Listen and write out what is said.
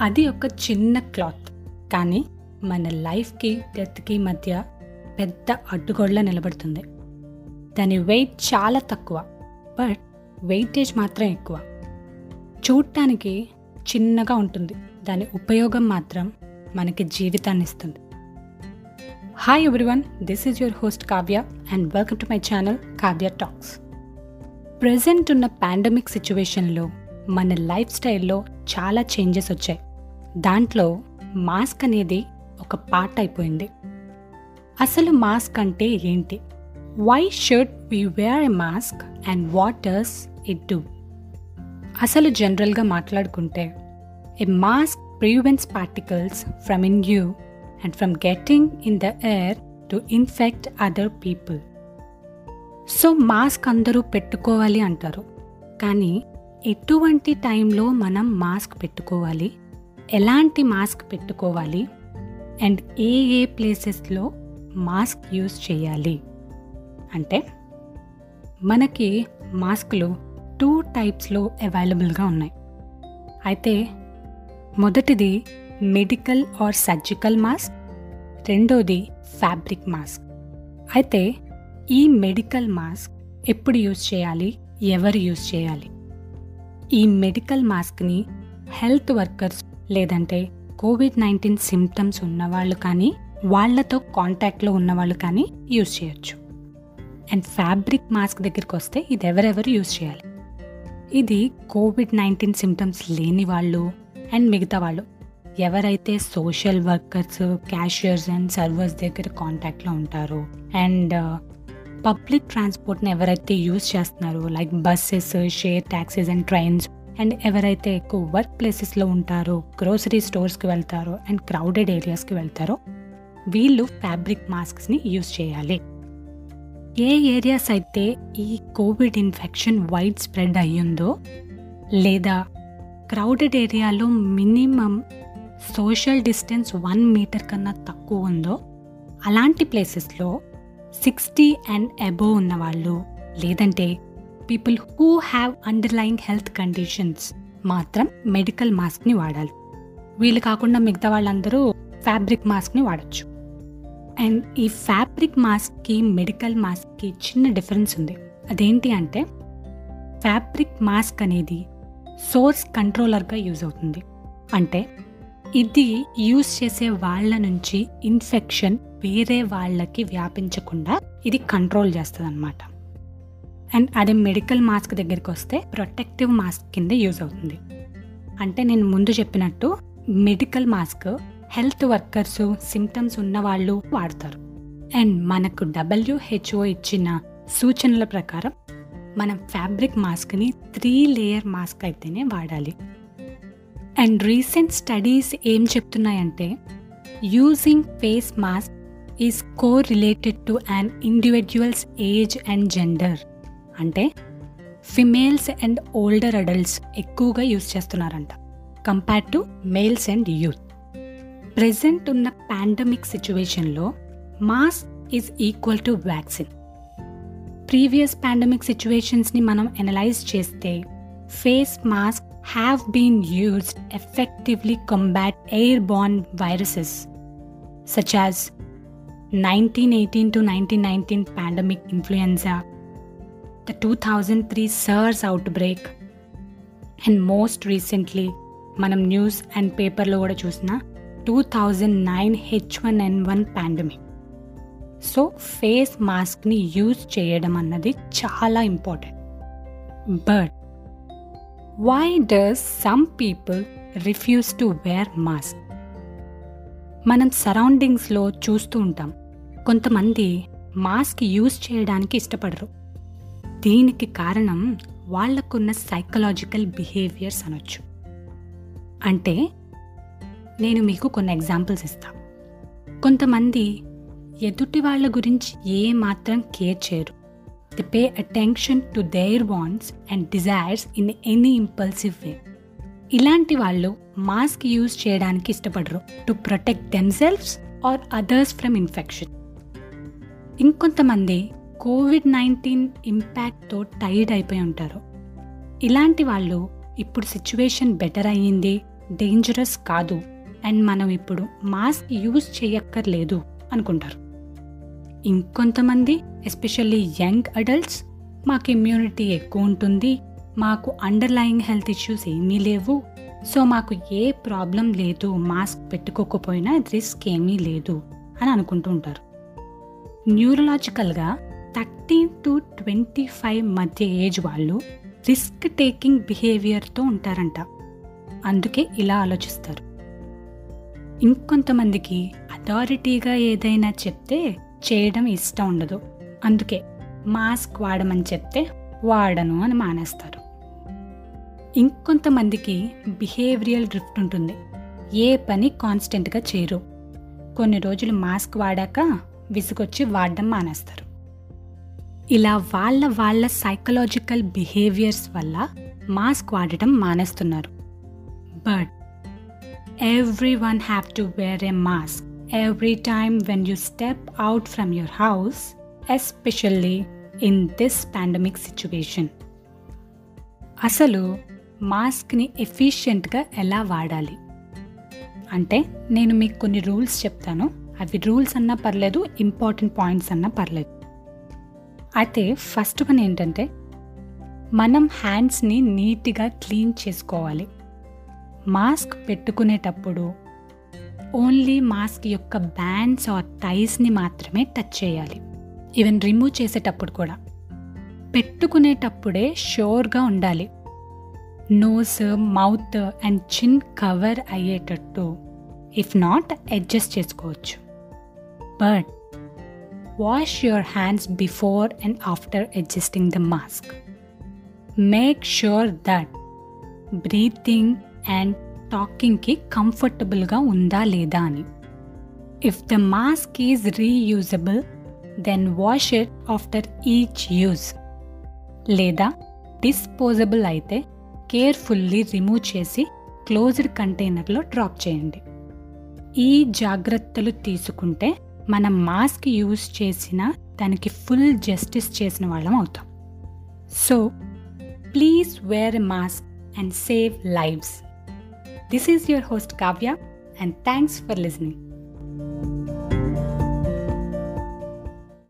అది ఒక చిన్న క్లాత్. కానీ మన లైఫ్కి డెత్కి మధ్య పెద్ద అడ్డుగోడలా నిలబడుతుంది. దాని వెయిట్ చాలా తక్కువ. బట్ వెయిటేజ్ మాత్రం ఎక్కువ. చూడటానికి చిన్నగా ఉంటుంది. దాని ఉపయోగం మాత్రం మనకి జీవితాన్ని ఇస్తుంది. Hi everyone this is your host Kavya and welcome to my channel Kavya talks present ఉన్న పాండమిక్ సిచ్యువేషన్లో మన లైఫ్ స్టైల్లో చాలా చేంజెస్ వచ్చాయి. దాంట్లో మాస్క్ అనేది ఒక పార్ట్ అయిపోయింది. అసలు మాస్క్ అంటే ఏంటి? Why should we wear a mask and what does it do అసలు జనరల్గా మాట్లాడుకుంటే a mask prevents particles from in you and from getting in the air to infect other people so mask అందరూ పెట్టుకోవాలి అంటారు. కానీ ఎటువంటి టైంలో మనం మాస్క్ పెట్టుకోవాలి? ఎలాంటి మాస్క్ పెట్టుకోవాలి? అండ్ ఏ ఏ ప్లేసెస్లో మాస్క్ యూస్ చేయాలి? అంటే మనకి మాస్కులు టూ టైప్స్లో అవైలబుల్గా ఉన్నాయి. అయితే మొదటిది మెడికల్ ఆర్ సర్జికల్ మాస్క్ రెండోది ఫ్యాబ్రిక్ మాస్క్. అయితే ఈ మెడికల్ మాస్క్ ఎప్పుడు యూజ్ చేయాలి? ఎవరు యూజ్ చేయాలి? ఈ మెడికల్ మాస్క్ని హెల్త్ వర్కర్స్ లేదంటే కోవిడ్ నైన్టీన్ సిమ్టమ్స్ ఉన్నవాళ్ళు కానీ వాళ్ళతో కాంటాక్ట్లో ఉన్నవాళ్ళు కానీ యూజ్ చేయొచ్చు. అండ్ ఫ్యాబ్రిక్ మాస్క్ దగ్గరికి వస్తే ఇది ఎవరెవరు యూజ్ చేయాలి? ఇది కోవిడ్ నైన్టీన్ సిమ్టమ్స్ లేని వాళ్ళు అండ్ మిగతా వాళ్ళు ఎవరైతే social workers cashiers and servers దగ్గర కాంటాక్ట్లో ఉంటారో అండ్ పబ్లిక్ ట్రాన్స్పోర్ట్ని ఎవరైతే యూజ్ చేస్తున్నారో like buses share taxis and trains and ఎవరైతే ఎక్కువ వర్క్ ప్లేసెస్లో ఉంటారో గ్రోసరీ స్టోర్స్కి వెళ్తారో అండ్ క్రౌడెడ్ ఏరియాస్కి వెళ్తారో వీళ్ళు ఫ్యాబ్రిక్ మాస్క్స్ని యూజ్ చేయాలి. ఏ ఏరియాస్ అయితే ఈ కోవిడ్ ఇన్ఫెక్షన్ వైడ్ స్ప్రెడ్ అయ్యిందో లేదా క్రౌడెడ్ ఏరియాలో minimum social distance one metre కన్నా తక్కువ ఉందో అలాంటి ప్లేసెస్లో సిక్స్టీ అండ్ అబోవ్ ఉన్నవాళ్ళు. లేదంటే people who have underline health conditions మాత్రం మెడికల్ మాస్క్ని వాడాలి. వీళ్ళు కాకుండా మిగతా వాళ్ళందరూ ఫ్యాబ్రిక్ మాస్క్ని వాడచ్చు. అండ్ ఈ ఫ్యాబ్రిక్ మాస్క్కి మెడికల్ మాస్క్కి చిన్న డిఫరెన్స్ ఉంది. అదేంటి అంటే ఫ్యాబ్రిక్ మాస్క్ అనేది సోర్స్ కంట్రోలర్గా యూజ్ అవుతుంది. అంటే ఇది యూజ్ చేసే వాళ్ళ నుంచి ఇన్ఫెక్షన్ వేరే వాళ్ళకి వ్యాపించకుండా ఇది కంట్రోల్ చేస్తుంది అనమాట అండ్ అదే మెడికల్ మాస్క్ దగ్గరికి వస్తే ప్రొటెక్టివ్ మాస్క్ కింద యూజ్ అవుతుంది. అంటే నేను ముందు చెప్పినట్టు medical mask health workers symptoms ఉన్న వాళ్ళు వాడతారు. అండ్ మనకు డబ్ల్యూహెచ్ఓ ఇచ్చిన సూచనల ప్రకారం మనం ఫ్యాబ్రిక్ మాస్క్ని త్రీ లేయర్ మాస్క్ అయితేనే వాడాలి. అండ్ రీసెంట్ స్టడీస్ ఏం చెప్తున్నాయంటే using face mask is correlated to on individuals age and gender అంటే ఫిమేల్స్ అండ్ ఓల్డర్ అడల్ట్స్ ఎక్కువగా యూజ్ చేస్తున్నారంట compared to males and youth present ఉన్న పాండమిక్ సిచ్యువేషన్లో mask is equal to vaccine previous pandemic సిచ్యువేషన్స్ని మనం analyse చేస్తే face mask have been used effectively combat airborne viruses such as nineteen eighteen to nineteen nineteen pandemic influenza the two thousand three SARS outbreak and most recently మనం news and పేపర్లో కూడా చూసిన two thousand nine H one N one pandemic so face మాస్క్ని use చేయడం అన్నది చాలా important but why does some people refuse to wear mask మనం సరౌండింగ్స్లో చూస్తూ ఉంటాం. కొంతమంది మాస్క్ యూజ్ చేయడానికి ఇష్టపడరు. దీనికి కారణం వాళ్ళకున్న సైకలాజికల్ బిహేవియర్స్ అనొచ్చు. అంటే నేను మీకు కొన్ని ఎగ్జాంపుల్స్ ఇస్తాను కొంతమంది ఎదుటి వాళ్ళ గురించి ఏ మాత్రం కేర్ చేయరు. They pay attention to their wants and desires in any impulsive way ఇలాంటి వాళ్ళు మాస్క్ యూజ్ చేయడానికి ఇష్టపడరు. To protect themselves or others from infection ఇంకొంతమంది కోవిడ్ నైన్టీన్ ఇంపాక్ట్తో టైర్డ్ అయిపోయి ఉంటారు. ఇలాంటి వాళ్ళు ఇప్పుడు సిచ్యువేషన్ బెటర్ అయ్యింది డేంజరస్ కాదు అండ్ మనం ఇప్పుడు మాస్క్ యూజ్ చేయక్కర్లేదు అనుకుంటారు. ఇంకొంతమంది ఎస్పెషల్లీ యంగ్ అడల్ట్స్ మాకు ఇమ్యూనిటీ ఎక్కువ ఉంటుంది మాకు అండర్లయింగ్ హెల్త్ ఇష్యూస్ ఏమీ లేవు సో మాకు ఏ ప్రాబ్లం లేదు మాస్క్ పెట్టుకోకపోయినా రిస్క్ ఏమీ లేదు అని అనుకుంటూ ఉంటారు. న్యూరలాజికల్గా థర్టీన్ టు ట్వంటీ ఫైవ్ మధ్య ఏజ్ వాళ్ళు రిస్క్ టేకింగ్ బిహేవియర్తో ఉంటారంట. అందుకే ఇలా ఆలోచిస్తారు. ఇంకొంతమందికి అథారిటీగా ఏదైనా చెప్తే చేయడం ఇష్టం ఉండదు. అందుకే మాస్క్ వాడమని చెప్తే వాడను అని మానేస్తారు. ఇంకొంతమందికి బిహేవియల్ డ్రిఫ్ట్ ఉంటుంది. ఏ పని కాన్స్టెంట్గా చేయరు. కొన్ని రోజులు మాస్క్ వాడాక విసుగొచ్చి వాడడం మానేస్తారు. ఇలా వాళ్ళ వాళ్ళ సైకలాజికల్ బిహేవియర్స్ వల్ల మాస్క్ వాడటం మానేస్తున్నారు. But everyone have to wear a mask every time when you step out from your house especially in this pandemic situation అసలు మాస్క్ని ఎఫిషియెంట్గా ఎలా వాడాలి? అంటే నేను మీకు కొన్ని రూల్స్ చెప్తాను. అవి రూల్స్ అన్నా పర్లేదు ఇంపార్టెంట్ పాయింట్స్ అన్నా పర్లేదు. అయితే ఫస్ట్ వన్ ఏంటంటే మనం హ్యాండ్స్ని నీట్గా క్లీన్ చేసుకోవాలి. మాస్క్ పెట్టుకునేటప్పుడు ఓన్లీ మాస్క్ యొక్క బ్యాండ్స్ ఆర్ టైస్ని మాత్రమే టచ్ చేయాలి. ఈవెన్ రిమూవ్ చేసేటప్పుడు కూడా. పెట్టుకునేటప్పుడే షోర్గా ఉండాలి. Nose mouth and chin cover అయ్యేటట్టు. ఇఫ్ నాట్ అడ్జస్ట్ చేసుకోవచ్చు. But wash your hands before and after adjusting the mask make sure that breathing and టాకింగ్కి కంఫర్టబుల్గా ఉందా లేదా అని. If the mask is reusable then wash it after each use లేదా disposable అయితే carefully remove చేసి closed కంటైనర్లో drop చేయండి. ఈ జాగ్రత్తలు తీసుకుంటే మనం మాస్క్ యూజ్ చేసిన దానికి ఫుల్ జస్టిస్ చేసిన వాళ్ళం అవుతాం. So please wear a mask and save lives. This is your host Kavya and thanks for listening